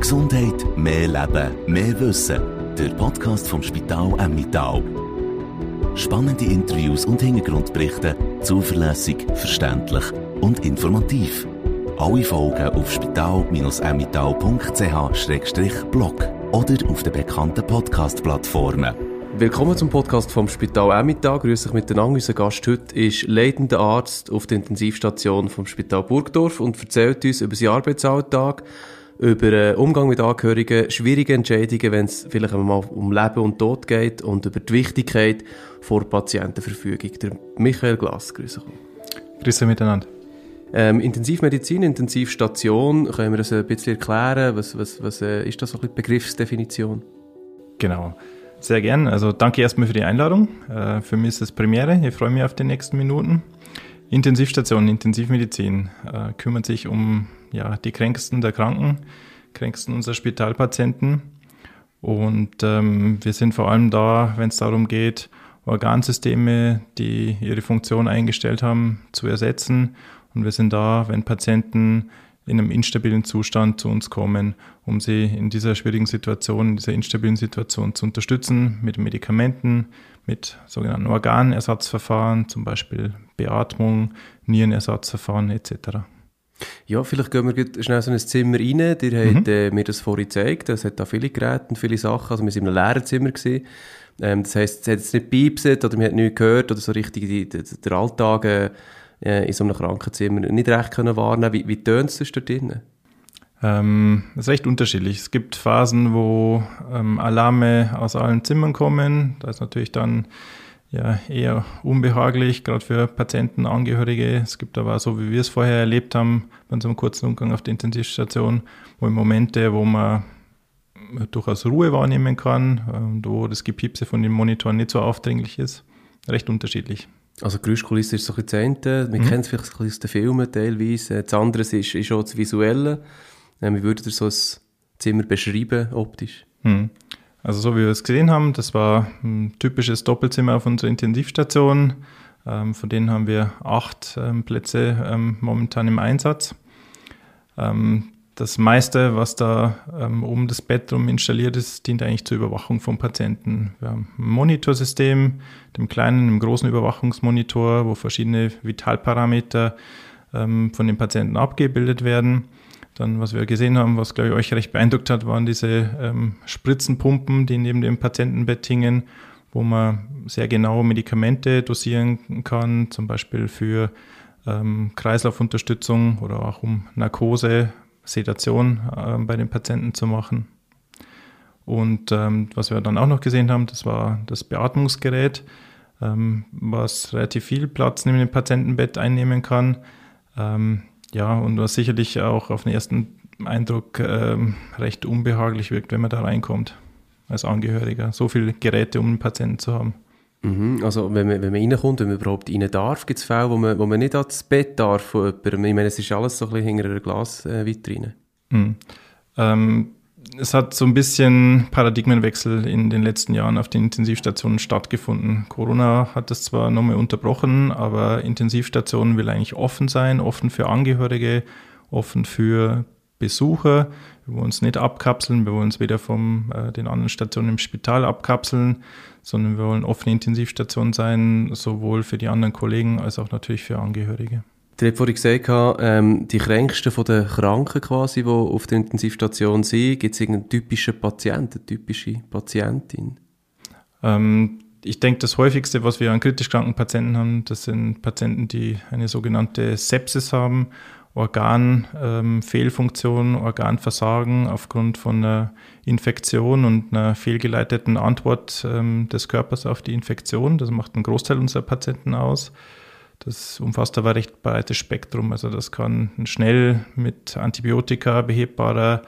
Gesundheit, mehr Leben, mehr Wissen. Der Podcast vom Spital Emmittal. Spannende Interviews und Hintergrundberichte, zuverlässig, verständlich und informativ. Alle Folgen auf spital-emmittal.ch-blog oder auf den bekannten Podcast-Plattformen. Willkommen zum Podcast vom Spital Emmittal. Grüße euch miteinander. Unser Gast heute ist leitender Arzt auf der Intensivstation vom Spital Burgdorf und erzählt uns über seinen Arbeitsalltag, über den Umgang mit Angehörigen, schwierige Entscheidungen, wenn es vielleicht einmal um Leben und Tod geht und über die Wichtigkeit vor Patientenverfügung. Der Michael Glass, grüße euch. Grüße miteinander. Ähm, Intensivmedizin, Intensivstation, können wir das ein bisschen erklären? Was, was, was äh, ist das so eine Begriffsdefinition? Genau. Sehr gern. Also danke erstmal für die Einladung. Äh, für mich ist es Premiere. Ich freue mich auf die nächsten Minuten. Intensivstation, Intensivmedizin äh, kümmert sich um ja, die Kränksten der Kranken, Kränksten unserer Spitalpatienten. Und ähm, wir sind vor allem da, wenn es darum geht, Organsysteme, die ihre Funktion eingestellt haben, zu ersetzen. Und wir sind da, wenn Patienten in einem instabilen Zustand zu uns kommen, um sie in dieser schwierigen Situation, in dieser instabilen Situation zu unterstützen mit Medikamenten, mit sogenannten Organersatzverfahren, zum Beispiel Beatmung, Nierenersatzverfahren etc. Ja, vielleicht gehen wir schnell so ein Zimmer rein. Ihr mhm. habt äh, mir das vorhin gezeigt. Es hat da viele Geräte und viele Sachen. Also wir waren in einem leeren Zimmer. Gewesen. Ähm, das heisst, es hat jetzt nicht piepset oder man hat nichts gehört oder so richtig die, die, der Alltag äh, äh, in so einem Krankenzimmer nicht recht können wahrnehmen Wie, wie tönt es dort drinnen? Ähm, das ist recht unterschiedlich. Es gibt Phasen, wo ähm, Alarme aus allen Zimmern kommen. Da ist natürlich dann ja, eher unbehaglich, gerade für Patienten, Angehörige. Es gibt aber, so wie wir es vorher erlebt haben, bei unserem kurzen Umgang auf der Intensivstation, wo Momente, wo man durchaus Ruhe wahrnehmen kann und wo das Gepiepse von den Monitoren nicht so aufdringlich ist. Recht unterschiedlich. Also Geräuschkulisse ist so ein bisschen das. Wir mhm. kennen es vielleicht aus den Filmen teilweise. Das andere ist, ist auch das Visuelle. Ähm, wie würdet ihr so ein Zimmer beschreiben, optisch? Mhm. Also so wie wir es gesehen haben, das war ein typisches Doppelzimmer auf unserer Intensivstation. Ähm, von denen haben wir acht ähm, Plätze ähm, momentan im Einsatz. Das meiste, was da um das Bett rum installiert ist, dient eigentlich zur Überwachung vom Patienten. Wir haben ein Monitorsystem, dem kleinen, dem großen Überwachungsmonitor, wo verschiedene Vitalparameter von den Patienten abgebildet werden. Dann, was wir gesehen haben, was glaube ich euch recht beeindruckt hat, waren diese ähm, Spritzenpumpen, die neben dem Patientenbett hingen, wo man sehr genau Medikamente dosieren kann, zum Beispiel für ähm, Kreislaufunterstützung oder auch um Narkose Sedation äh, bei den Patienten zu machen. Und ähm, was wir dann auch noch gesehen haben, das war das Beatmungsgerät, ähm, was relativ viel Platz neben dem Patientenbett einnehmen kann. Ähm, ja, und was sicherlich auch auf den ersten Eindruck ähm, recht unbehaglich wirkt, wenn man da reinkommt als Angehöriger. So viele Geräte, um einen Patienten zu haben. Mhm, also wenn man, wenn man reinkommt, wenn man überhaupt rein darf, gibt es Fälle, wo man, wo man nicht ans Bett darf von jemandem. Ich meine, es ist alles so ein bisschen hinter einer Glasvitrine. Äh, mhm. Ähm, es hat so ein bisschen Paradigmenwechsel in den letzten Jahren auf den Intensivstationen stattgefunden. Corona hat das zwar nochmal unterbrochen, aber Intensivstationen will eigentlich offen sein, offen für Angehörige, offen für Besucher. Wir wollen uns nicht abkapseln, wir wollen uns weder von äh, den anderen Stationen im Spital abkapseln, sondern wir wollen offene Intensivstationen sein, sowohl für die anderen Kollegen als auch natürlich für Angehörige. Ihr habt vorhin gesagt, ähm, die Kränksten von den Kranken quasi, die auf der Intensivstation sind, gibt es irgendeinen typischen Patienten, typische Patientin? Ähm, ich denke, das häufigste, was wir an kritisch kranken Patienten haben, das sind Patienten, die eine sogenannte Sepsis haben Organfehlfunktion, ähm, Organversagen aufgrund von einer Infektion und einer fehlgeleiteten Antwort ähm, des Körpers auf die Infektion. Das macht einen Großteil unserer Patienten aus. Das umfasst aber recht breites Spektrum. Also das kann schnell mit Antibiotika behebbarer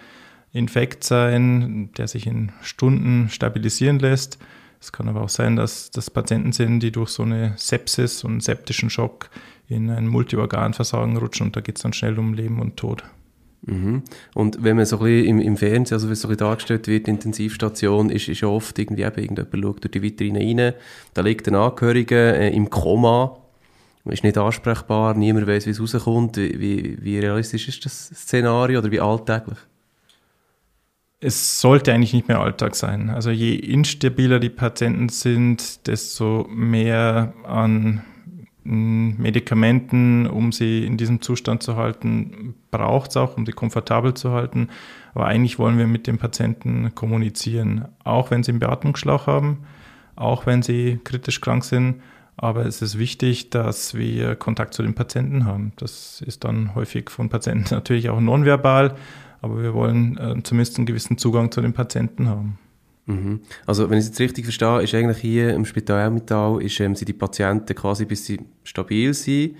Infekt sein, der sich in Stunden stabilisieren lässt. Es kann aber auch sein, dass das Patienten sind, die durch so eine Sepsis und septischen Schock in ein Multiorganversagen rutschen und da geht es dann schnell um Leben und Tod. Mhm. Und wenn man so ein bisschen im, im Fernsehen, also wie es so ein bisschen dargestellt wird, Intensivstation, ist, ist oft irgendwie eben, irgendjemand schaut durch die Vitrine rein, da liegt ein Angehöriger äh, im Koma, ist nicht ansprechbar, niemand weiß, wie es rauskommt. Wie, wie realistisch ist das Szenario oder wie alltäglich? es sollte eigentlich nicht mehr Alltag sein. Also je instabiler die Patienten sind, desto mehr an hm, Medikamenten, um sie in diesem Zustand zu halten, braucht es auch, um sie komfortabel zu halten. Aber eigentlich wollen wir mit dem Patienten kommunizieren, auch wenn sie einen Beatmungsschlauch haben, auch wenn sie kritisch krank sind. Aber es ist wichtig, dass wir Kontakt zu den Patienten haben. Das ist dann häufig von Patienten natürlich auch nonverbal, aber wir wollen äh, zumindest einen gewissen Zugang zu den Patienten haben. Mhm. Also, wenn ich es jetzt richtig verstehe, ist eigentlich hier im Spital Emmental, ist, ähm, sind die Patienten quasi, bis sie stabil sind,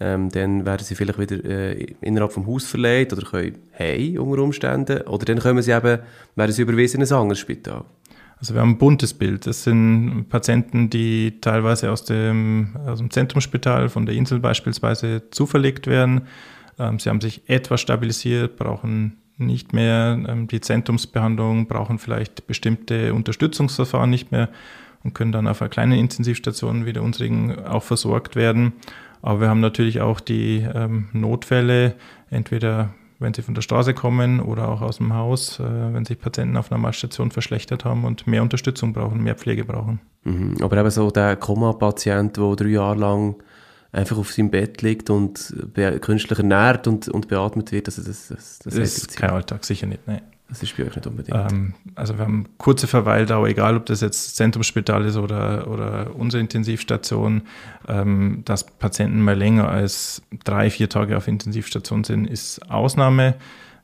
ähm, dann werden sie vielleicht wieder äh, innerhalb vom Haus verlegt oder können hey unter Umständen, oder dann kommen sie eben, werden sie überwiesen in ein anderes Spital. Also wir haben ein buntes Bild. Das sind Patienten, die teilweise aus dem, aus dem Zentrumsspital von der Insel beispielsweise zuverlegt werden. Ähm, sie haben sich etwas stabilisiert, brauchen nicht mehr ähm, die Zentrumsbehandlung, brauchen vielleicht bestimmte Unterstützungsverfahren nicht mehr und können dann auf einer kleinen Intensivstation wie der unsrigen auch versorgt werden. Aber wir haben natürlich auch die ähm, Notfälle, entweder wenn sie von der Straße kommen oder auch aus dem Haus, äh, wenn sich Patienten auf einer Normalstation verschlechtert haben und mehr Unterstützung brauchen, mehr Pflege brauchen. Mhm. Aber eben so der Koma-Patient, der drei Jahre lang einfach auf seinem Bett liegt und künstlich ernährt und, und beatmet wird. Also das, das, das, das ist kein Alltag, sicher nicht. Nein. Das ist bei euch nicht unbedingt. Ähm, also wir haben kurze Verweildauer, egal ob das jetzt Zentrumsspital ist oder, oder unsere Intensivstation. Ähm, dass Patienten mal länger als drei, vier Tage auf Intensivstation sind, ist Ausnahme.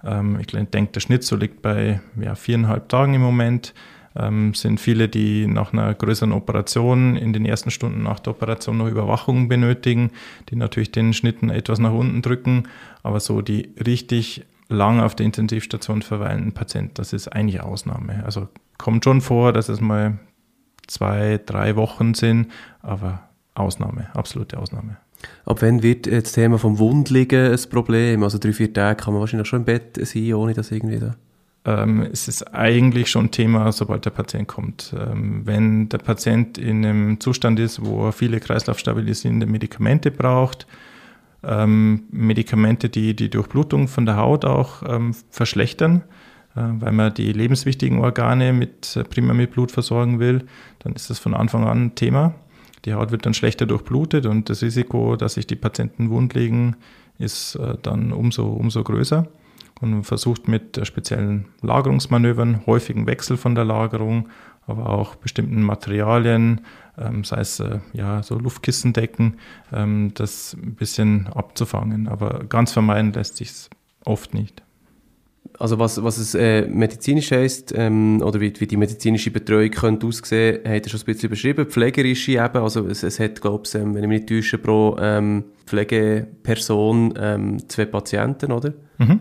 Ähm, ich denke, der Schnitt so liegt bei ja, viereinhalb Tagen im Moment ähm, sind viele, die nach einer größeren Operation in den ersten Stunden nach der Operation noch Überwachung benötigen, die natürlich den Schnitten etwas nach unten drücken. Aber so die richtig lang auf der Intensivstation verweilenden Patienten, das ist eigentlich Ausnahme. Also kommt schon vor, dass es mal zwei, drei Wochen sind, aber Ausnahme, absolute Ausnahme. Ab wann wird das Thema vom Wundliegen ein Problem? Also drei, vier Tage kann man wahrscheinlich schon im Bett sein, ohne dass irgendwie da ähm, es ist eigentlich schon Thema, sobald der Patient kommt. Ähm, wenn der Patient in einem Zustand ist, wo er viele kreislaufstabilisierende Medikamente braucht, ähm, Medikamente, die die Durchblutung von der Haut auch ähm, verschlechtern, äh, weil man die lebenswichtigen Organe mit, äh, prima mit Blut versorgen will, dann ist das von Anfang an ein Thema. Die Haut wird dann schlechter durchblutet und das Risiko, dass sich die Patienten wund legen, ist äh, dann umso, umso größer und versucht mit speziellen Lagerungsmanövern, häufigen Wechsel von der Lagerung, aber auch bestimmten Materialien, ähm, sei es äh, ja, so Luftkissendecken, ähm, das ein bisschen abzufangen. Aber ganz vermeiden lässt sich es oft nicht. Also was, was es äh, medizinisch heisst, ähm, oder wie, wie die medizinische Betreuung könnte aussehen, hat er schon ein bisschen beschrieben. Pflegerische eben, also es, es hat, glaube ich, ähm, wenn ich mich nicht täusche, pro ähm, Pflegeperson ähm, zwei Patienten, oder? Mhm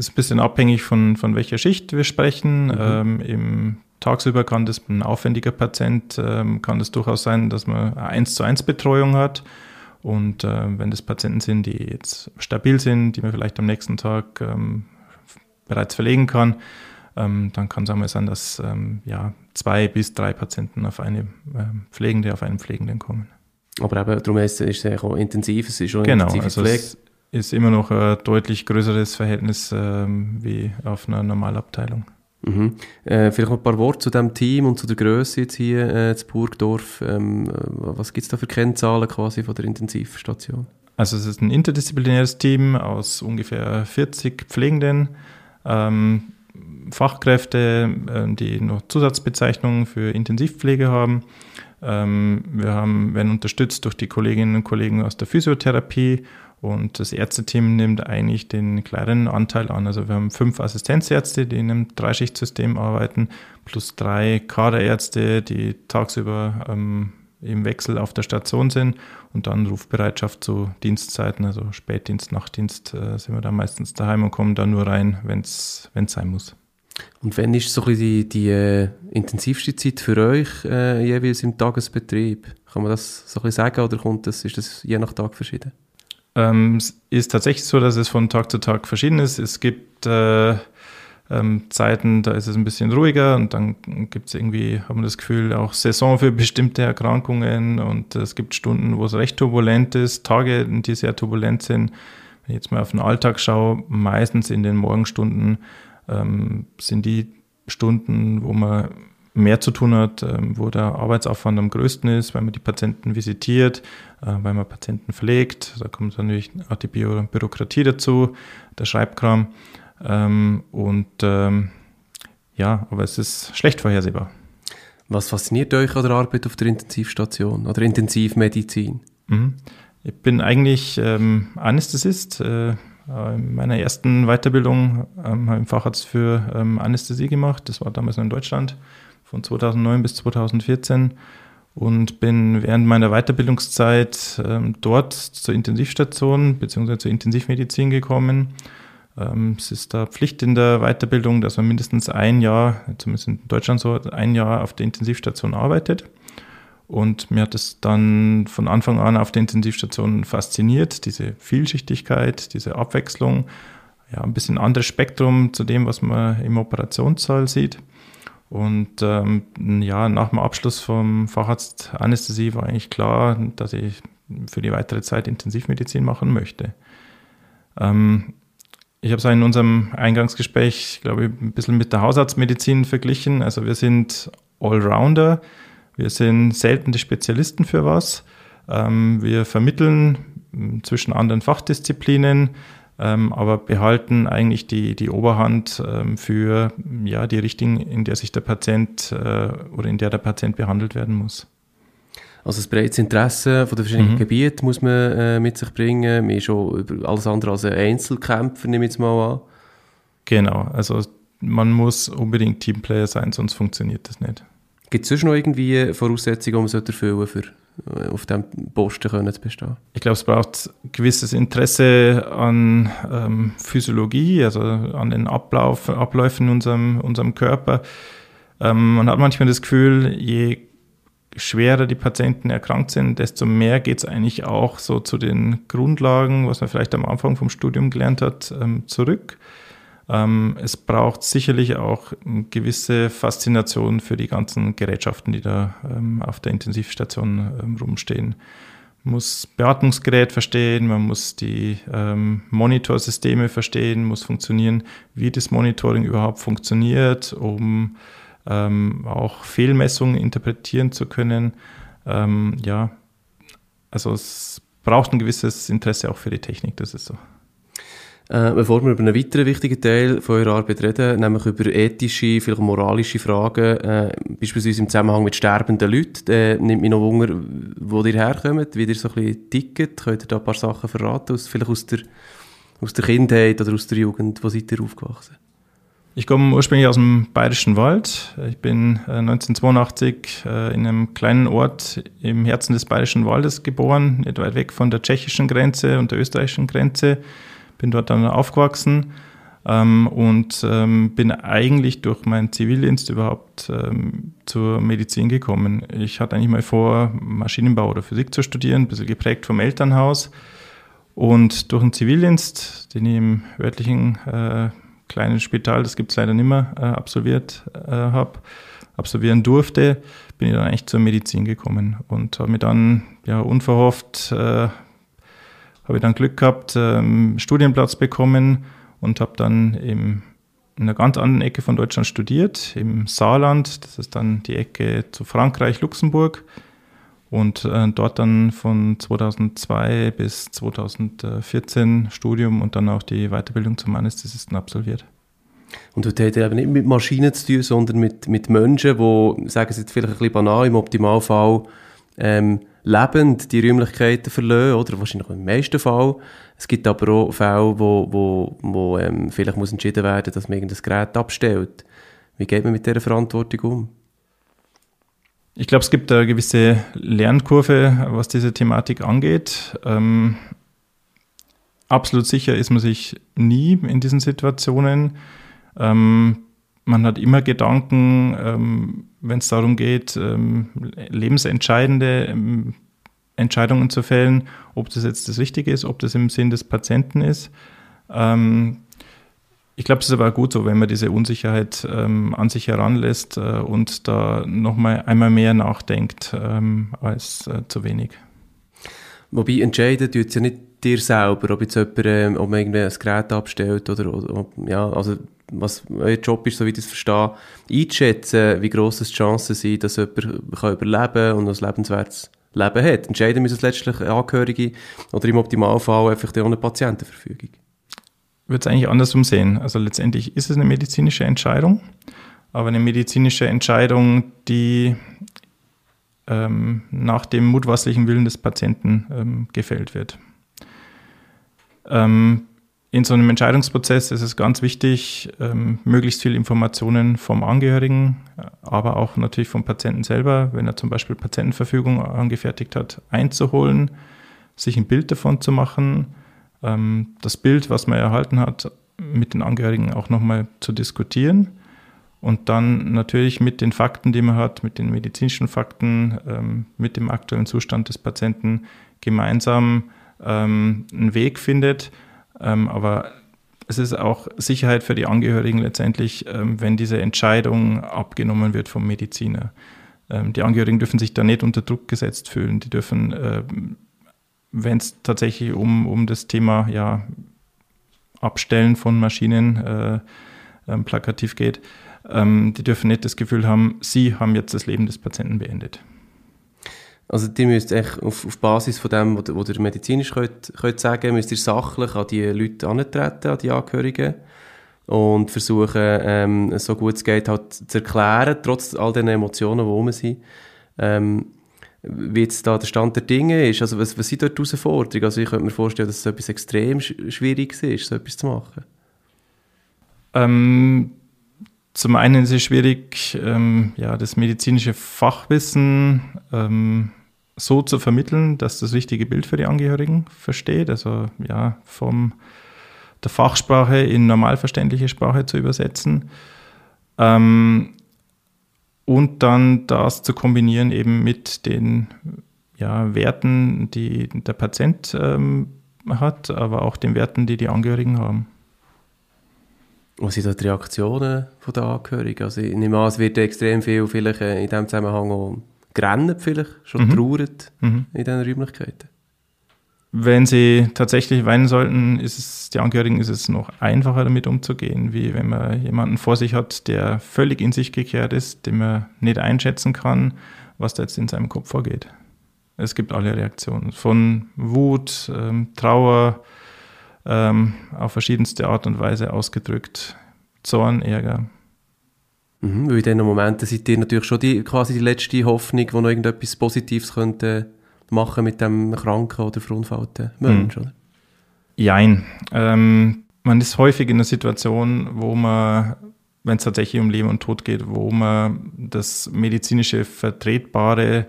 ist ein bisschen abhängig von, von welcher Schicht wir sprechen. Mhm. Ähm, Im Tagsüber kann das ein aufwendiger Patient, ähm, kann es durchaus sein, dass man eine 1 zu 1 Betreuung hat. Und äh, wenn das Patienten sind, die jetzt stabil sind, die man vielleicht am nächsten Tag ähm, bereits verlegen kann, ähm, dann kann es einmal sein, dass ja, zwei bis drei Patienten auf eine Pflegende, auf einen Pflegenden kommen. Aber eben, darum ist es auch intensiv, es ist schon genau, intensive also Pflege. Es, ist immer noch ein deutlich größeres Verhältnis wie auf einer Normalabteilung. Mhm. Äh, vielleicht noch ein paar Worte zu dem Team und zu der Größe jetzt hier äh, zu Burgdorf. Ähm, äh, was gibt es da für Kennzahlen quasi von der Intensivstation? Also es ist ein interdisziplinäres Team aus ungefähr 40 Pflegenden, ähm, Fachkräfte, äh, die noch Zusatzbezeichnungen für Intensivpflege haben. Ähm, wir haben, werden unterstützt durch die Kolleginnen und Kollegen aus der Physiotherapie und das Ärzteteam nimmt eigentlich den kleineren Anteil an. Also wir haben fünf Assistenzärzte, die in einem Dreischichtsystem arbeiten, plus drei Kaderärzte, die tagsüber ähm, im Wechsel auf der Station sind und dann Rufbereitschaft zu Dienstzeiten, also Spätdienst, Nachtdienst, äh, sind wir dann meistens daheim und kommen dann nur rein, wenn es sein muss. Und wann ist so die, die äh, intensivste Zeit für euch äh, jeweils im Tagesbetrieb? Kann man das so ein bisschen sagen oder kommt das, ist das je nach Tag verschieden? Ähm, es ist tatsächlich so, dass es von Tag zu Tag verschieden ist. Es gibt äh, ähm, Zeiten, da ist es ein bisschen ruhiger und dann gibt es irgendwie, haben wir das Gefühl, auch Saison für bestimmte Erkrankungen und es gibt Stunden, wo es recht turbulent ist, Tage, die sehr turbulent sind. Wenn ich jetzt mal auf den Alltag schaue, meistens in den Morgenstunden ähm, sind die Stunden, wo man mehr zu tun hat, ähm, wo der Arbeitsaufwand am größten ist, weil man die Patienten visitiert, äh, weil man Patienten pflegt. Da kommt natürlich auch die Bü Bürokratie dazu, der Schreibkram. Ähm, und ähm, ja, aber es ist schlecht vorhersehbar. Was fasziniert euch an der Arbeit auf der Intensivstation oder Intensivmedizin? Mhm. Ich bin eigentlich Anästhesist. Äh, in meiner ersten Weiterbildung ähm, habe ich einen Facharzt für ähm, Anästhesie gemacht. Das war damals noch in Deutschland von 2009 bis 2014 und bin während meiner Weiterbildungszeit ähm, dort zur Intensivstation bzw. zur Intensivmedizin gekommen. Ähm, es ist da Pflicht in der Weiterbildung, dass man mindestens ein Jahr, zumindest in Deutschland so, ein Jahr auf der Intensivstation arbeitet. Und mir hat es dann von Anfang an auf der Intensivstation fasziniert, diese Vielschichtigkeit, diese Abwechslung, ja, ein bisschen anderes Spektrum zu dem, was man im Operationssaal sieht. Und ähm, ja, nach dem Abschluss vom Facharzt Anästhesie war eigentlich klar, dass ich für die weitere Zeit Intensivmedizin machen möchte. Ähm, ich habe es in unserem Eingangsgespräch, glaube ich, ein bisschen mit der Hausarztmedizin verglichen. Also wir sind Allrounder, wir sind selten die Spezialisten für was. Ähm, wir vermitteln zwischen anderen Fachdisziplinen, ähm, aber behalten eigentlich die, die Oberhand ähm, für ja, die Richtungen, in der sich der Patient äh, oder in der der Patient behandelt werden muss. Also ein breites Interesse von den verschiedenen mhm. Gebieten muss man äh, mit sich bringen. Man ist schon alles andere als ein Einzelkämpfer, nehme ich jetzt mal an. Genau, also man muss unbedingt Teamplayer sein, sonst funktioniert das nicht. Gibt es sonst noch irgendwie Voraussetzungen, die man erfüllen sollte, für auf diesem Posten können zu bestehen? Ich glaube, es braucht gewisses Interesse an ähm, Physiologie, also an den Ablauf, Abläufen in unserem, unserem Körper. Ähm, man hat manchmal das Gefühl, je schwerer die Patienten erkrankt sind, desto mehr geht es eigentlich auch so zu den Grundlagen, was man vielleicht am Anfang vom Studium gelernt hat, ähm, zurück. Ähm, es braucht sicherlich auch eine gewisse Faszination für die ganzen Gerätschaften, die da ähm, auf der Intensivstation ähm, rumstehen. Man muss Beatmungsgerät verstehen, man muss die Monitorsysteme verstehen, muss funktionieren, wie das Monitoring überhaupt funktioniert, um auch Fehlmessungen interpretieren zu können. Ja, also es braucht ein gewisses Interesse auch für die Technik, das ist so. Äh, bevor wir über einen weiteren wichtigen Teil von eurer Arbeit reden, nämlich über ethische, vielleicht moralische Fragen, äh, beispielsweise im Zusammenhang mit sterbenden Leuten, äh, nimmt mich noch Wunder, wo ihr herkommt, wie ihr so ein bisschen tickt. Könnt ihr da ein paar Sachen verraten, aus, vielleicht aus der, aus der Kindheit oder aus der Jugend? Wo seid ihr aufgewachsen? Ich komme ursprünglich aus dem Bayerischen Wald. Ich bin 1982 äh, äh, in einem kleinen Ort im Herzen des Bayerischen Waldes geboren, nicht weit weg von der tschechischen Grenze und der österreichischen Grenze bin dort dann aufgewachsen ähm, und ähm, bin eigentlich durch meinen Zivildienst überhaupt ähm, zur Medizin gekommen. Ich hatte eigentlich mal vor, Maschinenbau oder Physik zu studieren, ein bisschen geprägt vom Elternhaus. Und durch den Zivildienst, den ich im örtlichen äh, kleinen Spital, das gibt es leider nicht mehr, äh, absolviert äh, habe, absolvieren durfte, bin ich dann eigentlich zur Medizin gekommen und habe mir dann ja unverhofft äh, habe ich dann Glück gehabt, ähm, Studienplatz bekommen und habe dann im, in einer ganz anderen Ecke von Deutschland studiert, im Saarland. Das ist dann die Ecke zu Frankreich, Luxemburg. Und äh, dort dann von 2002 bis 2014 Studium und dann auch die Weiterbildung zum Anästhesisten absolviert. Und dort hat eben nicht mit Maschinen zu tun, sondern mit, mit Menschen, die, sagen Sie jetzt vielleicht ein bisschen banal, im Optimalfall ähm, lebend die Räumlichkeiten verlieren, oder wahrscheinlich im meisten Fall. Es gibt aber auch Fälle, wo, wo, wo ähm, vielleicht muss entschieden werden, dass man irgendein Gerät abstellt. Wie geht man mit dieser Verantwortung um? Ich glaube, es gibt eine gewisse Lernkurve, was diese Thematik angeht. Ähm, absolut sicher ist man sich nie in diesen Situationen. Ähm, man hat immer Gedanken, ähm, wenn es darum geht, ähm, lebensentscheidende ähm, Entscheidungen zu fällen, ob das jetzt das Richtige ist, ob das im Sinn des Patienten ist. Ähm, ich glaube, es ist aber gut so, wenn man diese Unsicherheit ähm, an sich heranlässt äh, und da nochmal einmal mehr nachdenkt ähm, als äh, zu wenig. Wobei entscheiden tut ja nicht dir selber, ob jetzt jemand, ähm, ob man irgendwie ein Gerät abstellt oder, oder ja, also was euer Job ist, so wie ich das verstehe, einschätzen, wie gross die Chancen sind, dass jemand kann überleben kann und ein lebenswertes Leben hat. Entscheiden müssen es letztlich Angehörige oder im Optimalfall einfach ohne Patientenverfügung. Ich würde es eigentlich andersrum sehen. Also letztendlich ist es eine medizinische Entscheidung, aber eine medizinische Entscheidung, die ähm, nach dem mutmaßlichen Willen des Patienten ähm, gefällt wird. Ähm, in so einem Entscheidungsprozess ist es ganz wichtig, ähm, möglichst viele Informationen vom Angehörigen, aber auch natürlich vom Patienten selber, wenn er zum Beispiel Patientenverfügung angefertigt hat, einzuholen, sich ein Bild davon zu machen, ähm, das Bild, was man erhalten hat, mit den Angehörigen auch nochmal zu diskutieren und dann natürlich mit den Fakten, die man hat, mit den medizinischen Fakten, ähm, mit dem aktuellen Zustand des Patienten gemeinsam ähm, einen Weg findet, ähm, aber es ist auch Sicherheit für die Angehörigen letztendlich, ähm, wenn diese Entscheidung abgenommen wird vom Mediziner. Ähm, die Angehörigen dürfen sich da nicht unter Druck gesetzt fühlen. Die dürfen, äh, wenn es tatsächlich um, um das Thema ja, Abstellen von Maschinen äh, ähm, plakativ geht, ähm, die dürfen nicht das Gefühl haben, sie haben jetzt das Leben des Patienten beendet. Also die müsst echt auf, auf Basis von dem, was ihr medizinisch könnt, könnt sagen, müsst ihr sachlich an die Leute antreten, an die Angehörigen und versuchen, ähm, so gut es geht, halt zu erklären, trotz all den Emotionen, die rum sind, ähm, wie jetzt da der Stand der Dinge ist. Also was, was sind dort die Herausforderungen? Also ich könnte mir vorstellen, dass es etwas extrem schwierig ist, so etwas zu machen. Ähm, zum einen ist es schwierig, ähm, ja, das medizinische Fachwissen ähm, so zu vermitteln, dass das richtige Bild für die Angehörigen versteht. Also ja, vom der Fachsprache in normalverständliche Sprache zu übersetzen. Ähm, und dann das zu kombinieren eben mit den ja, Werten, die der Patient ähm, hat, aber auch den Werten, die die Angehörigen haben. Was sind da die Reaktionen der Angehörigen? Also ich nehme an, es wird extrem viel vielleicht äh, in diesem Zusammenhang auch gerannt vielleicht, schon mhm. trauert mhm. in diesen Räumlichkeiten? Wenn sie tatsächlich weinen sollten, ist es, die Angehörigen ist es noch einfacher damit umzugehen, wie wenn man jemanden vor sich hat, der völlig in sich gekehrt ist, den man nicht einschätzen kann, was da jetzt in seinem Kopf vorgeht. Es gibt alle Reaktionen, von Wut, ähm, Trauer, ähm, auf verschiedenste Art und Weise ausgedrückt, Zorn, Ärger. Mhm, weil in diesen Momenten seid ihr natürlich schon die, quasi die letzte Hoffnung, die noch irgendetwas Positives könnte machen mit dem kranken oder verunfallten Mensch, mhm. oder? Jein. Ähm, man ist häufig in einer Situation, wo man, wenn es tatsächlich um Leben und Tod geht, wo man das medizinische Vertretbare,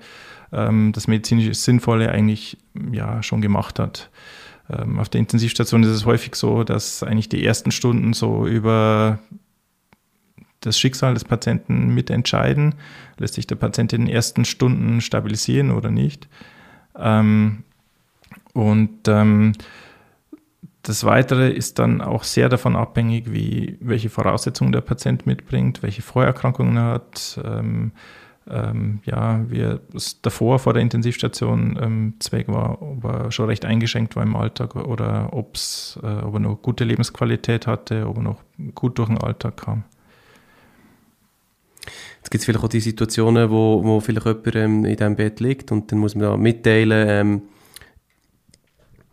ähm, das medizinische Sinnvolle eigentlich ja schon gemacht hat. Ähm, auf der Intensivstation ist es häufig so, dass eigentlich die ersten Stunden so über das Schicksal des Patienten mitentscheiden. Lässt sich der Patient in den ersten Stunden stabilisieren oder nicht? Ähm, und ähm, das Weitere ist dann auch sehr davon abhängig, wie, welche Voraussetzungen der Patient mitbringt, welche Vorerkrankungen er hat, ähm, ähm, ja, wie es davor vor der Intensivstation ähm, Zweck war, ob er schon recht eingeschränkt war im Alltag oder ob's, äh, ob er noch gute Lebensqualität hatte, ob er noch gut durch den Alltag kam. Jetzt gibt es vielleicht auch die Situationen, wo, wo vielleicht jemand ähm, in diesem Bett liegt und dann muss man da mitteilen, ähm,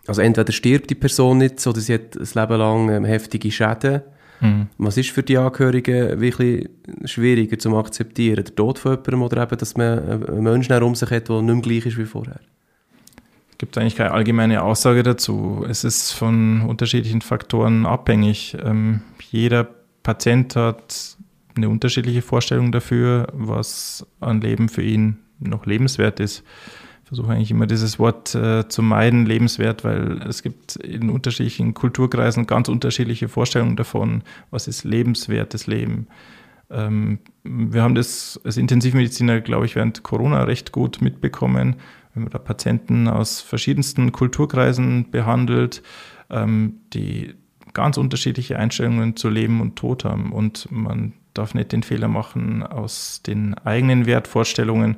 also entweder stirbt die Person nicht oder sie hat ein Leben lang ähm, heftige Schäden. Mhm. Was ist für die Angehörigen wirklich schwieriger zu akzeptieren? Der Tod von jemandem oder eben, dass man einen Menschen herum sich hat, der nicht mehr gleich ist wie vorher? Es gibt eigentlich keine allgemeine Aussage dazu. Es ist von unterschiedlichen Faktoren abhängig. Ähm, jeder Patient hat eine unterschiedliche Vorstellung dafür, was an Leben für ihn noch lebenswert ist. Ich versuche eigentlich immer dieses Wort äh, zu meiden, lebenswert, weil es gibt in unterschiedlichen Kulturkreisen ganz unterschiedliche Vorstellungen davon, was ist lebenswertes Leben. Ähm, wir haben das als Intensivmediziner, glaube ich, während Corona recht gut mitbekommen, wenn man da Patienten aus verschiedensten Kulturkreisen behandelt, ähm, die ganz unterschiedliche Einstellungen zu Leben und Tod haben und man darf nicht den Fehler machen, aus den eigenen Wertvorstellungen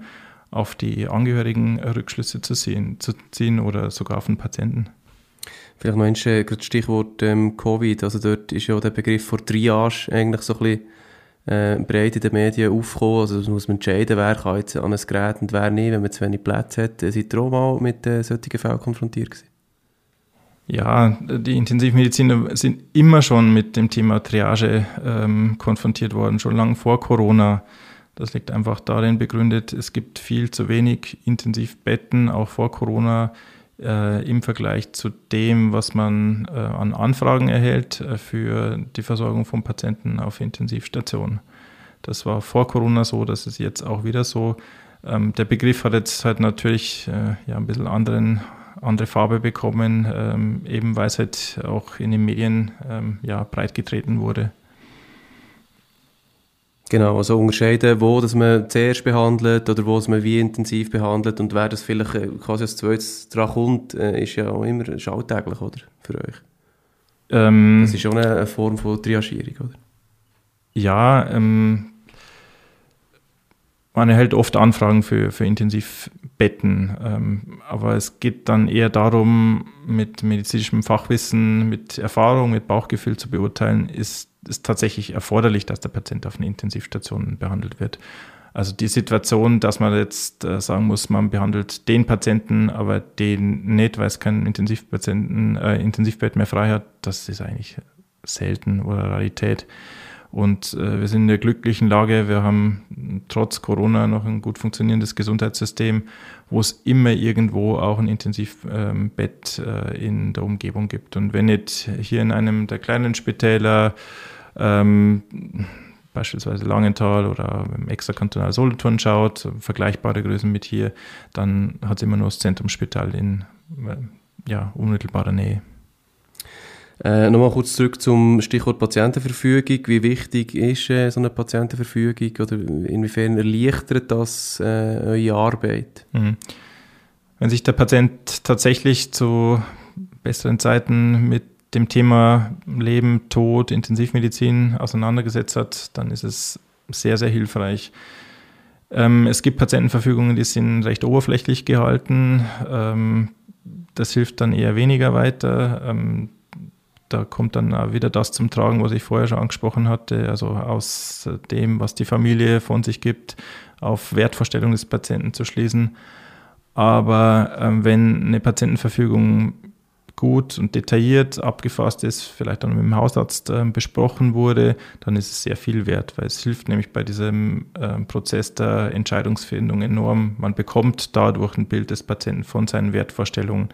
auf die Angehörigen Rückschlüsse zu, sehen, zu ziehen oder sogar auf den Patienten. Vielleicht noch ein äh, Stichwort ähm, Covid. Also dort ist ja der Begriff von Triage eigentlich so ein bisschen äh, breit in den Medien aufgekommen. Also das muss man entscheiden, wer kann jetzt an ein Gerät und wer nicht, wenn man zu wenig Plätze hat. Seid ihr auch mal mit äh, solchen Fällen konfrontiert gewesen? Ja, die Intensivmediziner sind immer schon mit dem Thema Triage ähm, konfrontiert worden, schon lange vor Corona. Das liegt einfach darin begründet, es gibt viel zu wenig Intensivbetten, auch vor Corona, äh, im Vergleich zu dem, was man äh, an Anfragen erhält äh, für die Versorgung von Patienten auf Intensivstationen. Das war vor Corona so, das ist jetzt auch wieder so. Ähm, der Begriff hat jetzt halt natürlich äh, ja, ein bisschen anderen andere Farbe bekommen, ähm, eben weil es halt auch in den Medien ähm, ja, breit getreten wurde. Genau, also unterscheiden, wo das man zuerst behandelt oder wo das man wie intensiv behandelt und wer das vielleicht äh, quasi als zweites dran kommt, äh, ist ja auch immer ist alltäglich, oder? Für euch. Ähm, das ist schon eine, eine Form von Triagierung, oder? Ja, ähm, man erhält oft Anfragen für, für Intensivbetten, ähm, aber es geht dann eher darum, mit medizinischem Fachwissen, mit Erfahrung, mit Bauchgefühl zu beurteilen, ist es tatsächlich erforderlich, dass der Patient auf einer Intensivstation behandelt wird. Also die Situation, dass man jetzt äh, sagen muss, man behandelt den Patienten, aber den nicht, weil es kein Intensivpatienten, äh, Intensivbett mehr frei hat, das ist eigentlich selten oder Rarität. Und äh, wir sind in der glücklichen Lage, wir haben trotz Corona noch ein gut funktionierendes Gesundheitssystem, wo es immer irgendwo auch ein Intensivbett äh, in der Umgebung gibt. Und wenn nicht hier in einem der kleinen Spitäler, ähm, beispielsweise Langenthal oder im extrakantonal Solothurn schaut, vergleichbare Größen mit hier, dann hat es immer nur das Zentrumsspital in äh, ja, unmittelbarer Nähe. Äh, Nochmal kurz zurück zum Stichwort Patientenverfügung. Wie wichtig ist äh, so eine Patientenverfügung oder inwiefern erleichtert das äh, eure Arbeit? Mhm. Wenn sich der Patient tatsächlich zu besseren Zeiten mit dem Thema Leben, Tod, Intensivmedizin auseinandergesetzt hat, dann ist es sehr, sehr hilfreich. Ähm, es gibt Patientenverfügungen, die sind recht oberflächlich gehalten. Ähm, das hilft dann eher weniger weiter. Ähm, da kommt dann wieder das zum Tragen, was ich vorher schon angesprochen hatte, also aus dem, was die Familie von sich gibt, auf Wertvorstellung des Patienten zu schließen. Aber ähm, wenn eine Patientenverfügung gut und detailliert abgefasst ist, vielleicht dann mit dem Hausarzt äh, besprochen wurde, dann ist es sehr viel wert, weil es hilft nämlich bei diesem äh, Prozess der Entscheidungsfindung enorm. Man bekommt dadurch ein Bild des Patienten von seinen Wertvorstellungen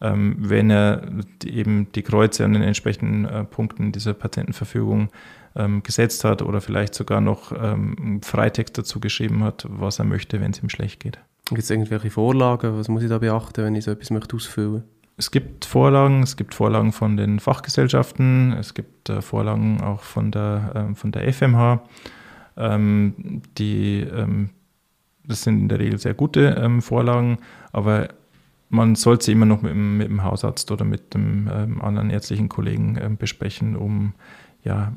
wenn er eben die Kreuze an den entsprechenden äh, Punkten dieser Patentenverfügung ähm, gesetzt hat oder vielleicht sogar noch ähm, Freitext dazu geschrieben hat, was er möchte, wenn es ihm schlecht geht. Gibt es irgendwelche Vorlagen? Was muss ich da beachten, wenn ich so etwas möchte ausfüllen es gibt Vorlagen, es gibt Vorlagen von den Fachgesellschaften, es gibt äh, Vorlagen auch von der, ähm, von der FMH. Ähm, die, ähm, das sind in der Regel sehr gute ähm, Vorlagen, aber man sollte sie immer noch mit, mit dem Hausarzt oder mit dem ähm, anderen ärztlichen Kollegen ähm, besprechen, um ja,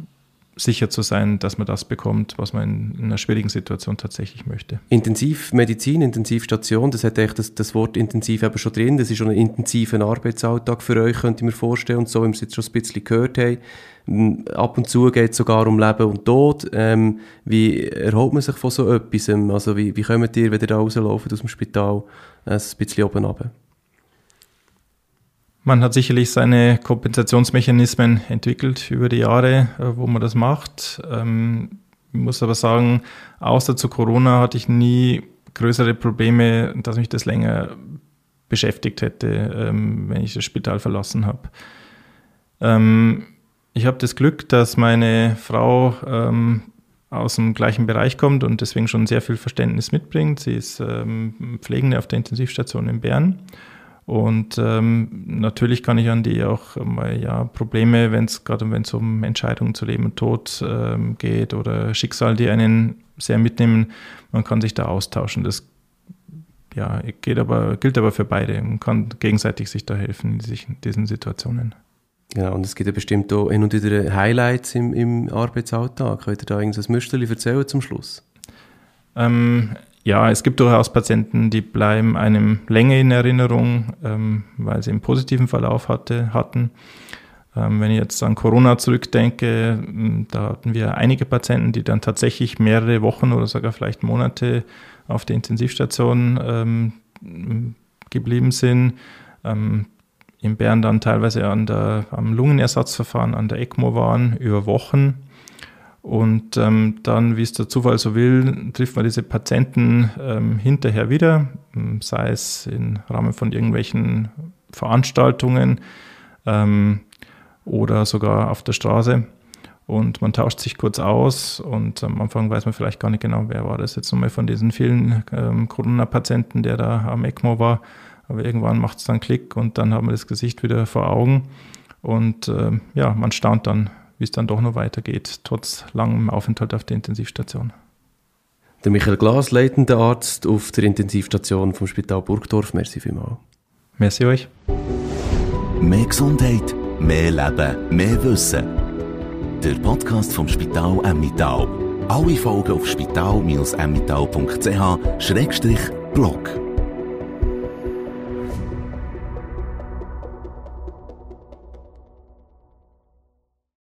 sicher zu sein, dass man das bekommt, was man in, in einer schwierigen Situation tatsächlich möchte. Intensivmedizin, Intensivstation, das hat echt das, das Wort intensiv eben schon drin. Das ist schon ein intensiver Arbeitsalltag für euch, könnte ich mir vorstellen. Und so, wie wir es jetzt schon ein bisschen gehört haben, ab und zu geht es sogar um Leben und Tod. Ähm, wie erholt man sich von so etwas? Also wie, wie kommt ihr, wenn ihr da rauslauft aus dem Spital, äh, ein bisschen oben runter? Man hat sicherlich seine Kompensationsmechanismen entwickelt über die Jahre, äh, wo man das macht. Ähm, ich muss aber sagen, außer zu Corona hatte ich nie größere Probleme, dass mich das länger beschäftigt hätte, ähm, wenn ich das Spital verlassen habe. Ähm, ich habe das Glück, dass meine Frau aus dem gleichen Bereich kommt und deswegen schon sehr viel Verständnis mitbringt. Sie ist Pflegende auf der Intensivstation in Bern und ähm, natürlich kann ich an die auch mal ja Probleme, wenn es gerade wenn es um Entscheidungen zu Leben und Tod ähm, geht oder Schicksal, die einen sehr mitnehmen, man kann sich da austauschen. Das ja, geht aber, gilt aber für beide. Man kann gegenseitig sich da helfen in diesen Situationen. Ja, und es gibt ja bestimmt auch hin und wieder Highlights im, im Arbeitsalltag. Könnt ihr da irgendein Müsterli erzählen zum Schluss? Ähm, ja, es gibt durchaus Patienten, die bleiben einem länger in Erinnerung, ähm, weil sie einen positiven Verlauf hatte, hatten. Ähm, wenn ich jetzt an Corona zurückdenke, da hatten wir einige Patienten, die dann tatsächlich mehrere Wochen oder sogar vielleicht Monate auf der Intensivstation ähm, geblieben sind. Ähm, in Bern dann teilweise an der, am Lungenersatzverfahren, an der ECMO waren, über Wochen. Und ähm, dann, wie es der Zufall so will, trifft man diese Patienten ähm, hinterher wieder, ähm, sei es im Rahmen von irgendwelchen Veranstaltungen ähm, oder sogar auf der Straße. Und man tauscht sich kurz aus und am Anfang weiß man vielleicht gar nicht genau, wer war das jetzt nochmal von diesen vielen ähm, Corona-Patienten, der da am ECMO war. Aber irgendwann macht es dann Klick und dann haben wir das Gesicht wieder vor Augen. Und äh, ja, man staunt dann, wie es dann doch noch weitergeht, trotz langem Aufenthalt auf der Intensivstation. Der Michael Glas, leitender Arzt auf der Intensivstation vom Spital Burgdorf. Merci vielmals. Merci euch. Mehr Gesundheit, mehr Leben, mehr Wissen. Der Podcast vom Spital Emmittal. Alle Folgen auf spital-emmittal.ch-blog.